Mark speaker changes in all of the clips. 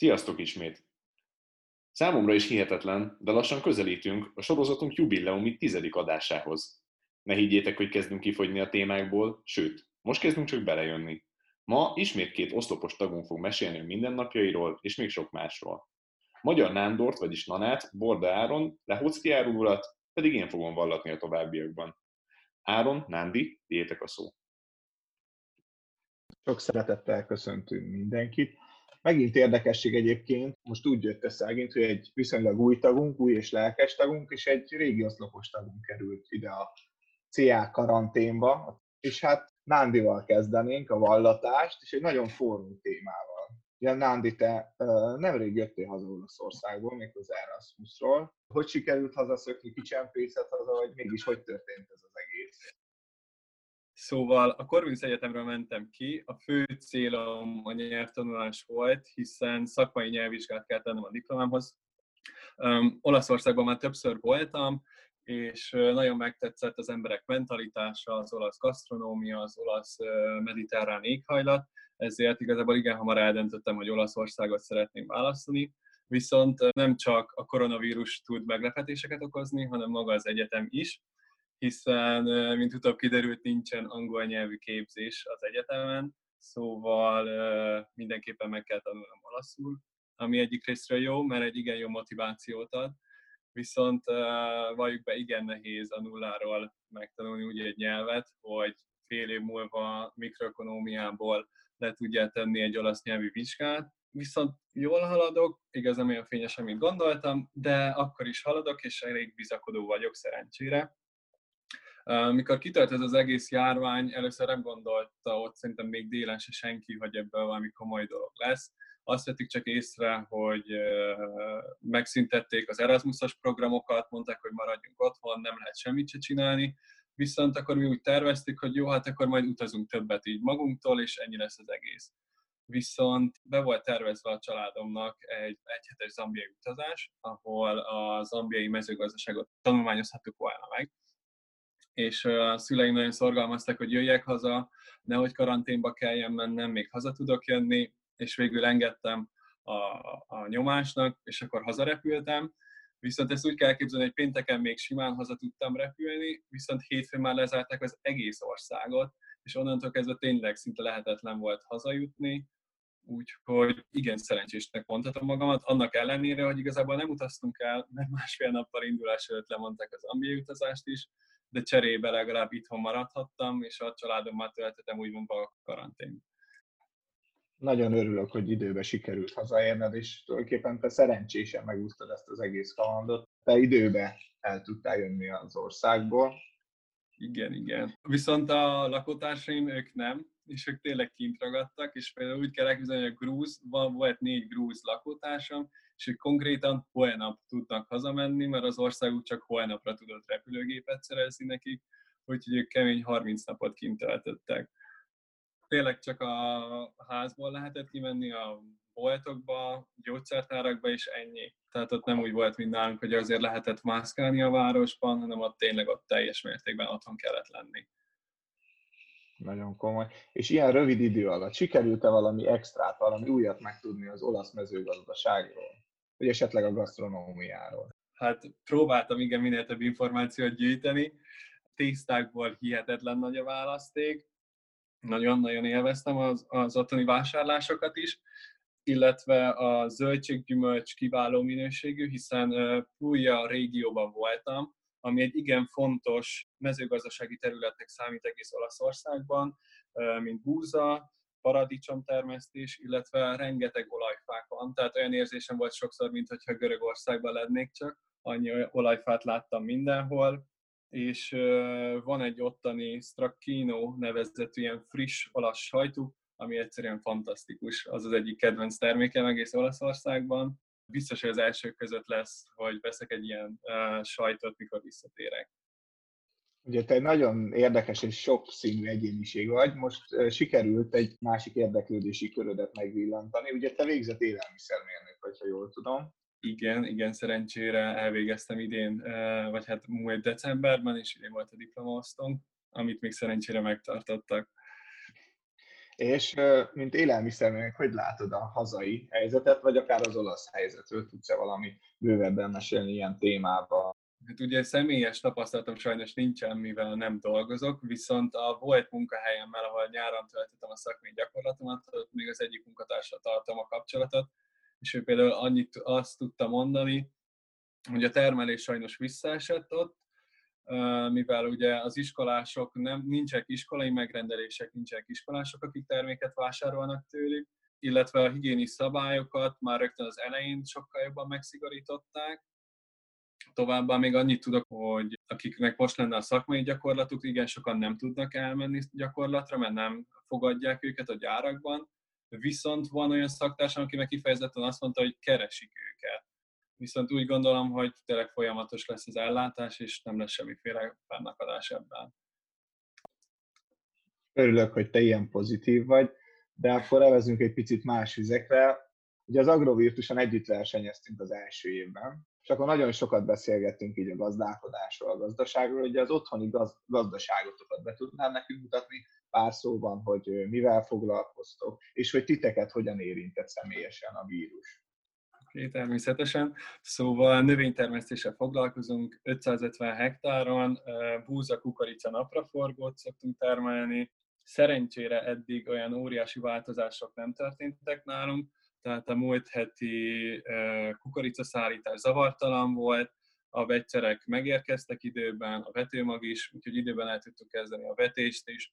Speaker 1: Sziasztok ismét! Számomra is hihetetlen, de lassan közelítünk a sorozatunk jubileumi tizedik adásához. Ne higgyétek, hogy kezdünk kifogyni a témákból, sőt, most kezdünk csak belejönni. Ma ismét két oszlopos tagunk fog mesélni a mindennapjairól és még sok másról. Magyar Nándort, vagyis Nanát, Borda Áron, Lehocki Árulat, pedig én fogom vallatni a továbbiakban. Áron, Nándi, tiétek a szó.
Speaker 2: Sok szeretettel köszöntünk mindenkit. Megint érdekesség egyébként, most úgy jött össze megint, hogy egy viszonylag új tagunk, új és lelkes tagunk, és egy régi oszlopos tagunk került ide a CA karanténba, és hát Nándival kezdenénk a vallatást, és egy nagyon forró témával. Ja, Nándi, te nemrég jöttél haza Olaszországból, az Erasmusról. Hogy sikerült hazaszökni, kicsempészet haza, vagy mégis hogy történt ez az egész?
Speaker 3: Szóval a Corvinus Egyetemről mentem ki, a fő célom a nyelvtanulás volt, hiszen szakmai nyelvvizsgát kell tennem a diplomámhoz. Um, Olaszországban már többször voltam, és nagyon megtetszett az emberek mentalitása, az olasz gasztronómia, az olasz mediterrán éghajlat, ezért igazából igen hamar eldöntöttem, hogy Olaszországot szeretném választani. Viszont nem csak a koronavírus tud meglepetéseket okozni, hanem maga az egyetem is, hiszen, mint utóbb kiderült, nincsen angol nyelvű képzés az egyetemen, szóval mindenképpen meg kell tanulnom olaszul, ami egyik részről jó, mert egy igen jó motivációt ad, viszont valljuk be, igen nehéz a nulláról megtanulni úgy egy nyelvet, hogy fél év múlva mikroekonómiából le tudja tenni egy olasz nyelvi vizsgát, viszont jól haladok, igaz nem olyan fényes, amit gondoltam, de akkor is haladok, és elég bizakodó vagyok szerencsére. Mikor kitört ez az egész járvány, először nem gondolta ott szerintem még délen se senki, hogy ebből valami komoly dolog lesz. Azt vettük csak észre, hogy megszüntették az Erasmusos programokat, mondták, hogy maradjunk otthon, nem lehet semmit se csinálni, viszont akkor mi úgy terveztük, hogy jó, hát akkor majd utazunk többet így magunktól, és ennyi lesz az egész. Viszont be volt tervezve a családomnak egy egyhetes zambiai utazás, ahol a zambiai mezőgazdaságot tanulmányozhattuk volna meg, és a szüleim nagyon szorgalmaztak, hogy jöjjek haza, nehogy karanténba kelljen mennem, még haza tudok jönni, és végül engedtem a, a nyomásnak, és akkor hazarepültem. Viszont ezt úgy kell képzelni, hogy pénteken még simán haza tudtam repülni, viszont hétfőn már lezárták az egész országot, és onnantól kezdve tényleg szinte lehetetlen volt hazajutni, úgyhogy igen szerencsésnek mondhatom magamat, annak ellenére, hogy igazából nem utaztunk el, mert másfél nappal indulás előtt lemondták az ambiai utazást is, de cserébe legalább itthon maradhattam, és a családommal töltöttem úgymond a karantén.
Speaker 2: Nagyon örülök, hogy időbe sikerült hazaérned, és tulajdonképpen te szerencsésen megúsztad ezt az egész kalandot. Te időbe el tudtál jönni az országból.
Speaker 3: Igen, igen. Viszont a lakótársaim, ők nem, és ők tényleg kint ragadtak, és például úgy kell elképzelni, hogy a grúz, van, volt négy grúz lakótársam, és ők konkrétan holnap tudnak hazamenni, mert az országuk csak holnapra tudott repülőgépet szerezni nekik, úgyhogy ők kemény 30 napot kint töltöttek. Tényleg csak a házból lehetett kimenni a boltokba, gyógyszertárakba, és ennyi. Tehát ott nem úgy volt, mint nálunk, hogy azért lehetett mászkálni a városban, hanem ott tényleg ott teljes mértékben otthon kellett lenni.
Speaker 2: Nagyon komoly. És ilyen rövid idő alatt sikerült-e valami extrát, valami újat megtudni az olasz mezőgazdaságról? Vagy esetleg a gasztronómiáról?
Speaker 3: Hát próbáltam igen minél több információt gyűjteni. Tésztákból hihetetlen nagy a választék. Nagyon-nagyon élveztem az, az ottani vásárlásokat is, illetve a zöldséggyümölcs kiváló minőségű, hiszen Puglia régióban voltam, ami egy igen fontos mezőgazdasági területnek számít egész Olaszországban, mint búza, paradicsomtermesztés, illetve rengeteg olajfák van. Tehát olyan érzésem volt sokszor, mintha Görögországban lennék csak. Annyi olajfát láttam mindenhol, és van egy ottani Stracchino nevezetű ilyen friss olasz sajtuk, ami egyszerűen fantasztikus. Az az egyik kedvenc termékem egész Olaszországban. Biztos, hogy az elsők között lesz, hogy veszek egy ilyen uh, sajtot, mikor visszatérek.
Speaker 2: Ugye te egy nagyon érdekes és sokszínű egyéniség vagy, most sikerült egy másik érdeklődési körödet megvillantani. Ugye te végzett élelmiszermérnök vagy, ha jól tudom.
Speaker 3: Igen, igen, szerencsére elvégeztem idén, vagy hát múlt decemberben, és idén volt a diplomaosztom, amit még szerencsére megtartottak.
Speaker 2: És mint élelmiszermérnök, hogy látod a hazai helyzetet, vagy akár az olasz helyzetről? Tudsz-e valami bővebben mesélni ilyen témában?
Speaker 3: Hát ugye személyes tapasztalatom sajnos nincsen, mivel nem dolgozok, viszont a volt munkahelyemmel, ahol nyáron töltöttem a szakmai gyakorlatomat, ott még az egyik munkatársra tartom a kapcsolatot, és ő például annyit azt tudta mondani, hogy a termelés sajnos visszaesett ott, mivel ugye az iskolások, nem, nincsenek iskolai megrendelések, nincsenek iskolások, akik terméket vásárolnak tőlük, illetve a higiénis szabályokat már rögtön az elején sokkal jobban megszigorították. Továbbá még annyit tudok, hogy akiknek most lenne a szakmai gyakorlatuk, igen sokan nem tudnak elmenni gyakorlatra, mert nem fogadják őket a gyárakban, viszont van olyan szaktársam, aki meg kifejezetten azt mondta, hogy keresik őket viszont úgy gondolom, hogy tényleg folyamatos lesz az ellátás, és nem lesz semmiféle fennakadás ebben.
Speaker 2: Örülök, hogy te ilyen pozitív vagy, de akkor evezünk egy picit más vizekre. Ugye az Agrovirtuson együtt versenyeztünk az első évben, és akkor nagyon sokat beszélgettünk így a gazdálkodásról, a gazdaságról, hogy az otthoni gaz- gazdaságotokat be tudnám nekünk mutatni pár szóban, hogy mivel foglalkoztok, és hogy titeket hogyan érintett személyesen a vírus.
Speaker 3: Oké, természetesen. Szóval növénytermesztéssel foglalkozunk, 550 hektáron, búza, kukorica, napraforgót szoktunk termelni. Szerencsére eddig olyan óriási változások nem történtek nálunk, tehát a múlt heti kukoricaszállítás zavartalan volt, a vegyszerek megérkeztek időben, a vetőmag is, úgyhogy időben el tudtuk kezdeni a vetést is.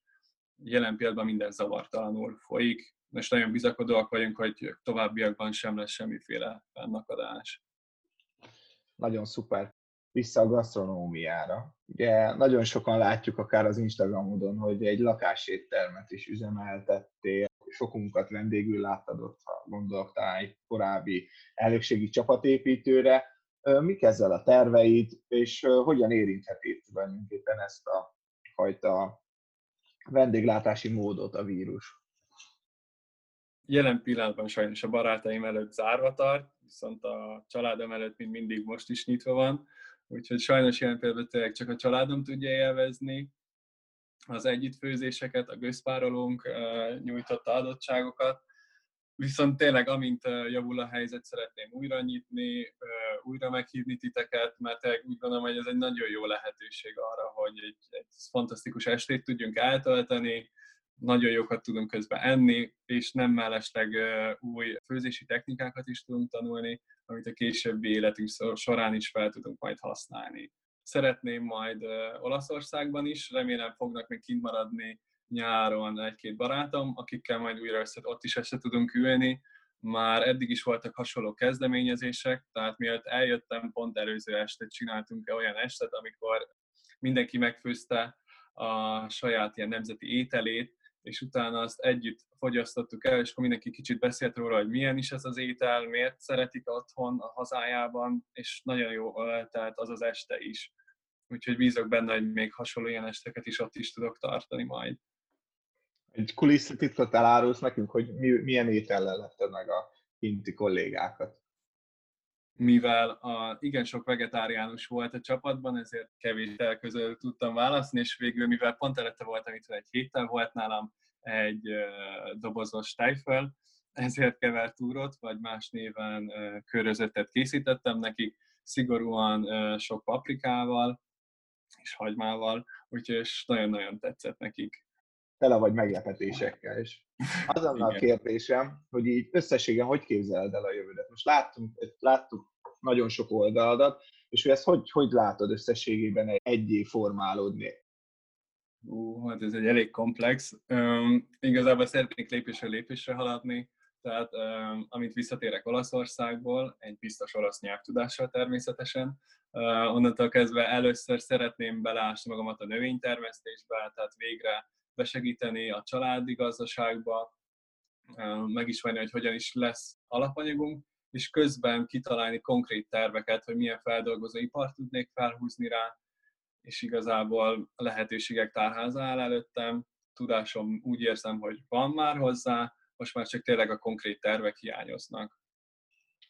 Speaker 3: Jelen pillanatban minden zavartalanul folyik, és nagyon bizakodóak vagyunk, hogy továbbiakban sem lesz semmiféle fennakadás.
Speaker 2: Nagyon szuper. Vissza a gasztronómiára. Ugye nagyon sokan látjuk akár az Instagramodon, hogy egy lakáséttermet is üzemeltettél, sokunkat vendégül láttad ott, ha gondolok talán egy korábbi elnökségi csapatépítőre. Mik ezzel a terveid, és hogyan érintheti tulajdonképpen ezt a fajta vendéglátási módot a vírus?
Speaker 3: Jelen pillanatban sajnos a barátaim előtt zárva tart, viszont a családom előtt mind mindig most is nyitva van, úgyhogy sajnos jelen pillanatban csak a családom tudja élvezni az együttfőzéseket, a gőzpárolónk nyújtotta adottságokat, Viszont tényleg, amint javul a helyzet, szeretném újra nyitni, újra meghívni titeket, mert úgy gondolom, hogy ez egy nagyon jó lehetőség arra, hogy egy, egy fantasztikus estét tudjunk eltölteni, nagyon jókat tudunk közben enni, és nem mellesleg új főzési technikákat is tudunk tanulni, amit a későbbi életünk során is fel tudunk majd használni. Szeretném majd Olaszországban is, remélem fognak még kint maradni nyáron egy-két barátom, akikkel majd újra össze, ott is össze tudunk ülni. Már eddig is voltak hasonló kezdeményezések, tehát mielőtt eljöttem, pont előző este csináltunk olyan estet, amikor mindenki megfőzte a saját ilyen nemzeti ételét, és utána azt együtt fogyasztottuk el, és akkor mindenki kicsit beszélt róla, hogy milyen is ez az étel, miért szeretik otthon a hazájában, és nagyon jó tehát az az este is. Úgyhogy bízok benne, hogy még hasonló ilyen esteket is ott is tudok tartani majd.
Speaker 2: Egy kulisszatitkot elárulsz nekünk, hogy mi, milyen étellel letted meg a kinti kollégákat?
Speaker 3: Mivel a, igen sok vegetáriánus volt a csapatban, ezért kevés közül tudtam választani, és végül, mivel pont előtte voltam itt, egy héttel volt nálam egy dobozos tejföl, ezért kevert túrot, vagy más néven körözöttet készítettem nekik, szigorúan sok paprikával és hagymával, úgyhogy nagyon-nagyon tetszett nekik.
Speaker 2: Tele vagy meglepetésekkel is. Az a kérdésem, hogy így összességen hogy képzeled el a jövődet? Most láttunk, láttuk nagyon sok oldaladat, és hogy ezt hogy, hogy látod összességében egyé formálódni?
Speaker 3: Ú, hát ez egy elég komplex. Um, igazából szeretnék lépésről lépésre haladni, tehát um, amit visszatérek Olaszországból, egy biztos olasz nyelvtudással természetesen, uh, onnantól kezdve először szeretném beleásni magamat a növénytermesztésbe, tehát végre besegíteni a családi gazdaságba, megismerni, hogy hogyan is lesz alapanyagunk, és közben kitalálni konkrét terveket, hogy milyen feldolgozó ipart tudnék felhúzni rá, és igazából lehetőségek tárháza áll előttem, tudásom úgy érzem, hogy van már hozzá, most már csak tényleg a konkrét tervek hiányoznak.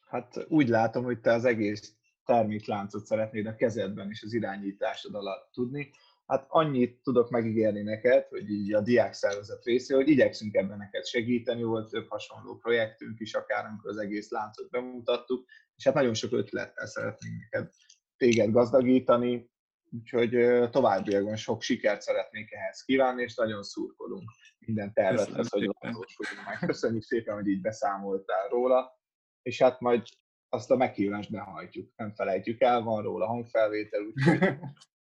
Speaker 2: Hát úgy látom, hogy te az egész termékláncot szeretnéd a kezedben és az irányításod alatt tudni, Hát annyit tudok megígérni neked, hogy így a diák szervezet részé, hogy igyekszünk ebben neked segíteni, volt több hasonló projektünk is, akár amikor az egész láncot bemutattuk, és hát nagyon sok ötlettel szeretnénk neked téged gazdagítani, úgyhogy továbbiakban sok sikert szeretnék ehhez kívánni, és nagyon szurkolunk minden tervethez, hogy valósuljunk meg. Köszönjük szépen, hogy így beszámoltál róla, és hát majd azt a meghívást behajtjuk, nem felejtjük el, van róla hangfelvétel, úgyhogy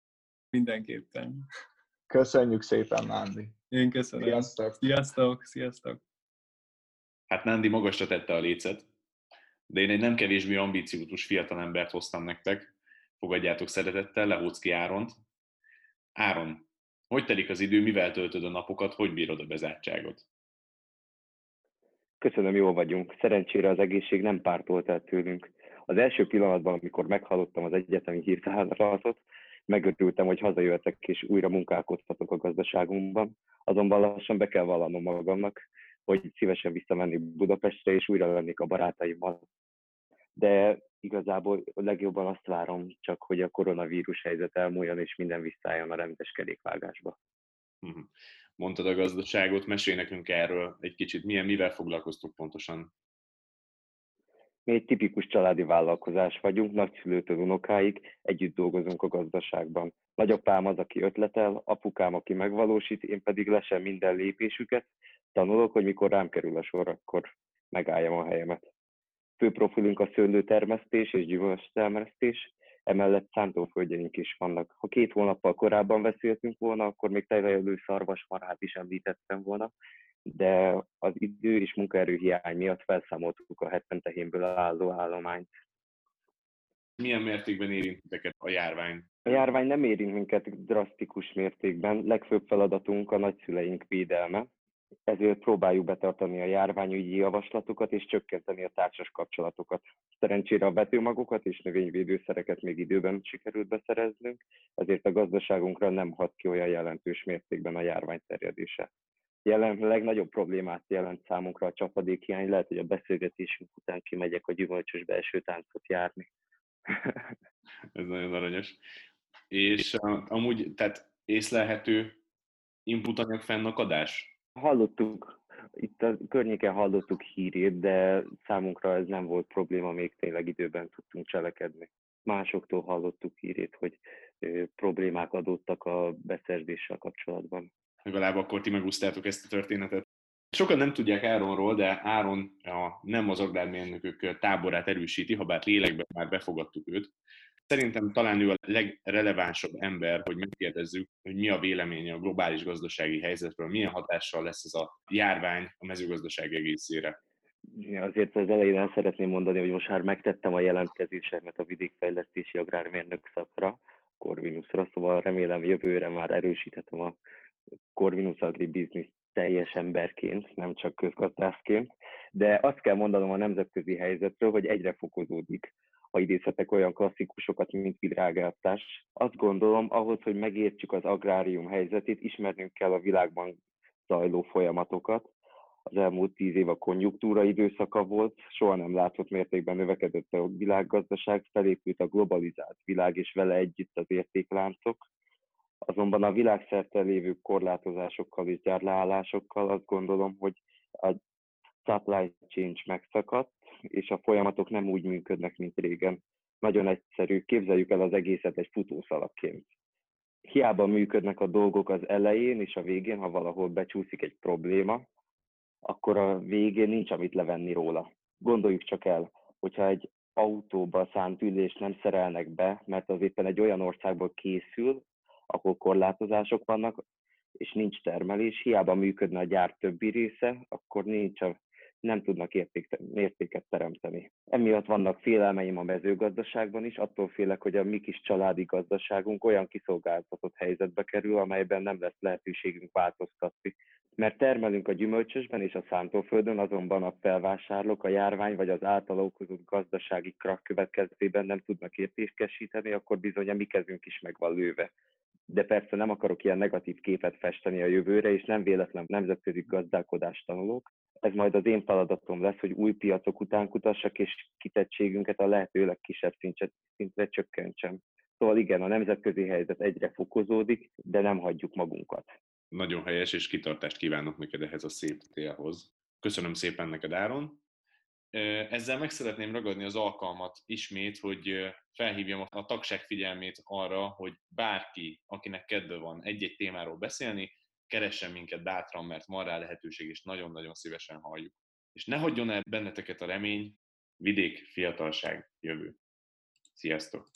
Speaker 3: Mindenképpen.
Speaker 2: Köszönjük szépen, Nándi.
Speaker 3: Én köszönöm.
Speaker 2: Sziasztok.
Speaker 3: Sziasztok, sziasztok.
Speaker 1: Hát Nándi magasra tette a lécet, de én egy nem kevésbé ambiciózus fiatalembert hoztam nektek. Fogadjátok szeretettel Lehócki Áront. Áron, hogy telik az idő, mivel töltöd a napokat, hogy bírod a bezártságot?
Speaker 4: Köszönöm, jól vagyunk. Szerencsére az egészség nem pártolt el tőlünk. Az első pillanatban, amikor meghallottam az egyetemi hírtálatot, megörültem, hogy hazajöttek és újra munkálkodhatok a gazdaságunkban. Azonban lassan be kell vallanom magamnak, hogy szívesen visszamenni Budapestre, és újra lennék a barátaimmal. De igazából legjobban azt várom csak, hogy a koronavírus helyzet elmúljon, és minden visszaálljon a rendes kerékvágásba.
Speaker 1: Mhm. Mondtad a gazdaságot, mesélj nekünk erről egy kicsit, milyen, mivel foglalkoztok pontosan?
Speaker 4: Mi egy tipikus családi vállalkozás vagyunk, nagyszülőtől unokáig együtt dolgozunk a gazdaságban. Nagyapám az, aki ötletel, apukám, aki megvalósít, én pedig lesem minden lépésüket, tanulok, hogy mikor rám kerül a sor, akkor megálljam a helyemet. Fő profilunk a szőlőtermesztés és gyümölcstermesztés, emellett szántóföldjeink is vannak. Ha két hónappal korábban beszéltünk volna, akkor még tejelő szarvasmarhát is említettem volna, de az idő és munkaerő hiány miatt felszámoltuk a 70 tehénből álló állományt.
Speaker 1: Milyen mértékben érint titeket a járvány?
Speaker 4: A járvány nem érint minket drasztikus mértékben, legfőbb feladatunk a nagyszüleink védelme, ezért próbáljuk betartani a járványügyi javaslatokat és csökkenteni a társas kapcsolatokat. Szerencsére a betőmagokat és növényvédőszereket még időben sikerült beszereznünk, ezért a gazdaságunkra nem hat ki olyan jelentős mértékben a járvány terjedése jelen legnagyobb problémát jelent számunkra a csapadékhiány. Lehet, hogy a beszélgetésünk után kimegyek a gyümölcsös belső táncot járni.
Speaker 1: Ez nagyon aranyos. És amúgy, tehát észlelhető inputanyag fennakadás?
Speaker 4: Hallottuk, itt a környéken hallottuk hírét, de számunkra ez nem volt probléma, még tényleg időben tudtunk cselekedni. Másoktól hallottuk hírét, hogy problémák adottak a beszerzéssel kapcsolatban
Speaker 1: legalább akkor ti megúsztátok ezt a történetet. Sokan nem tudják Áronról, de Áron a nem az agrármérnökök táborát erősíti, ha bár lélekben már befogadtuk őt. Szerintem talán ő a legrelevánsabb ember, hogy megkérdezzük, hogy mi a véleménye a globális gazdasági helyzetről, milyen hatással lesz ez a járvány a mezőgazdaság egészére.
Speaker 4: Azért az elején el szeretném mondani, hogy most már megtettem a jelentkezésemet a vidékfejlesztési agrármérnök szakra, Corvinusra, szóval remélem jövőre már erősíthetem a Corvinus Business teljes emberként, nem csak közgazdászként, de azt kell mondanom a nemzetközi helyzetről, hogy egyre fokozódik ha idézhetek olyan klasszikusokat, mint virágáltás. Azt gondolom, ahhoz, hogy megértsük az agrárium helyzetét, ismernünk kell a világban zajló folyamatokat. Az elmúlt tíz év a konjunktúra időszaka volt, soha nem látott mértékben növekedett a világgazdaság, felépült a globalizált világ, és vele együtt az értékláncok. Azonban a világszerte lévő korlátozásokkal és gyárleállásokkal azt gondolom, hogy a supply change megszakadt, és a folyamatok nem úgy működnek, mint régen. Nagyon egyszerű, képzeljük el az egészet egy futószalagként. Hiába működnek a dolgok az elején és a végén, ha valahol becsúszik egy probléma, akkor a végén nincs amit levenni róla. Gondoljuk csak el, hogyha egy autóba szánt ülést nem szerelnek be, mert az éppen egy olyan országból készül, ahol korlátozások vannak, és nincs termelés, hiába működne a gyár többi része, akkor nincs a, nem tudnak érték, értéket teremteni. Emiatt vannak félelmeim a mezőgazdaságban is, attól félek, hogy a mi kis családi gazdaságunk olyan kiszolgáltatott helyzetbe kerül, amelyben nem lesz lehetőségünk változtatni. Mert termelünk a gyümölcsösben és a szántóföldön, azonban a felvásárlók a járvány vagy az által okozott gazdasági krak következtében nem tudnak értékesíteni, akkor bizony a mi kezünk is meg van lőve de persze nem akarok ilyen negatív képet festeni a jövőre, és nem véletlen nemzetközi gazdálkodást tanulok. Ez majd az én feladatom lesz, hogy új piacok után kutassak, és kitettségünket a lehető legkisebb szintre, szintre csökkentsem. Szóval igen, a nemzetközi helyzet egyre fokozódik, de nem hagyjuk magunkat.
Speaker 1: Nagyon helyes, és kitartást kívánok neked ehhez a szép télhoz. Köszönöm szépen neked, Áron. Ezzel meg szeretném ragadni az alkalmat ismét, hogy felhívjam a tagság figyelmét arra, hogy bárki, akinek kedve van egy-egy témáról beszélni, keressen minket bátran, mert van rá lehetőség, és nagyon-nagyon szívesen halljuk. És ne hagyjon el benneteket a remény, vidék, fiatalság, jövő. Sziasztok!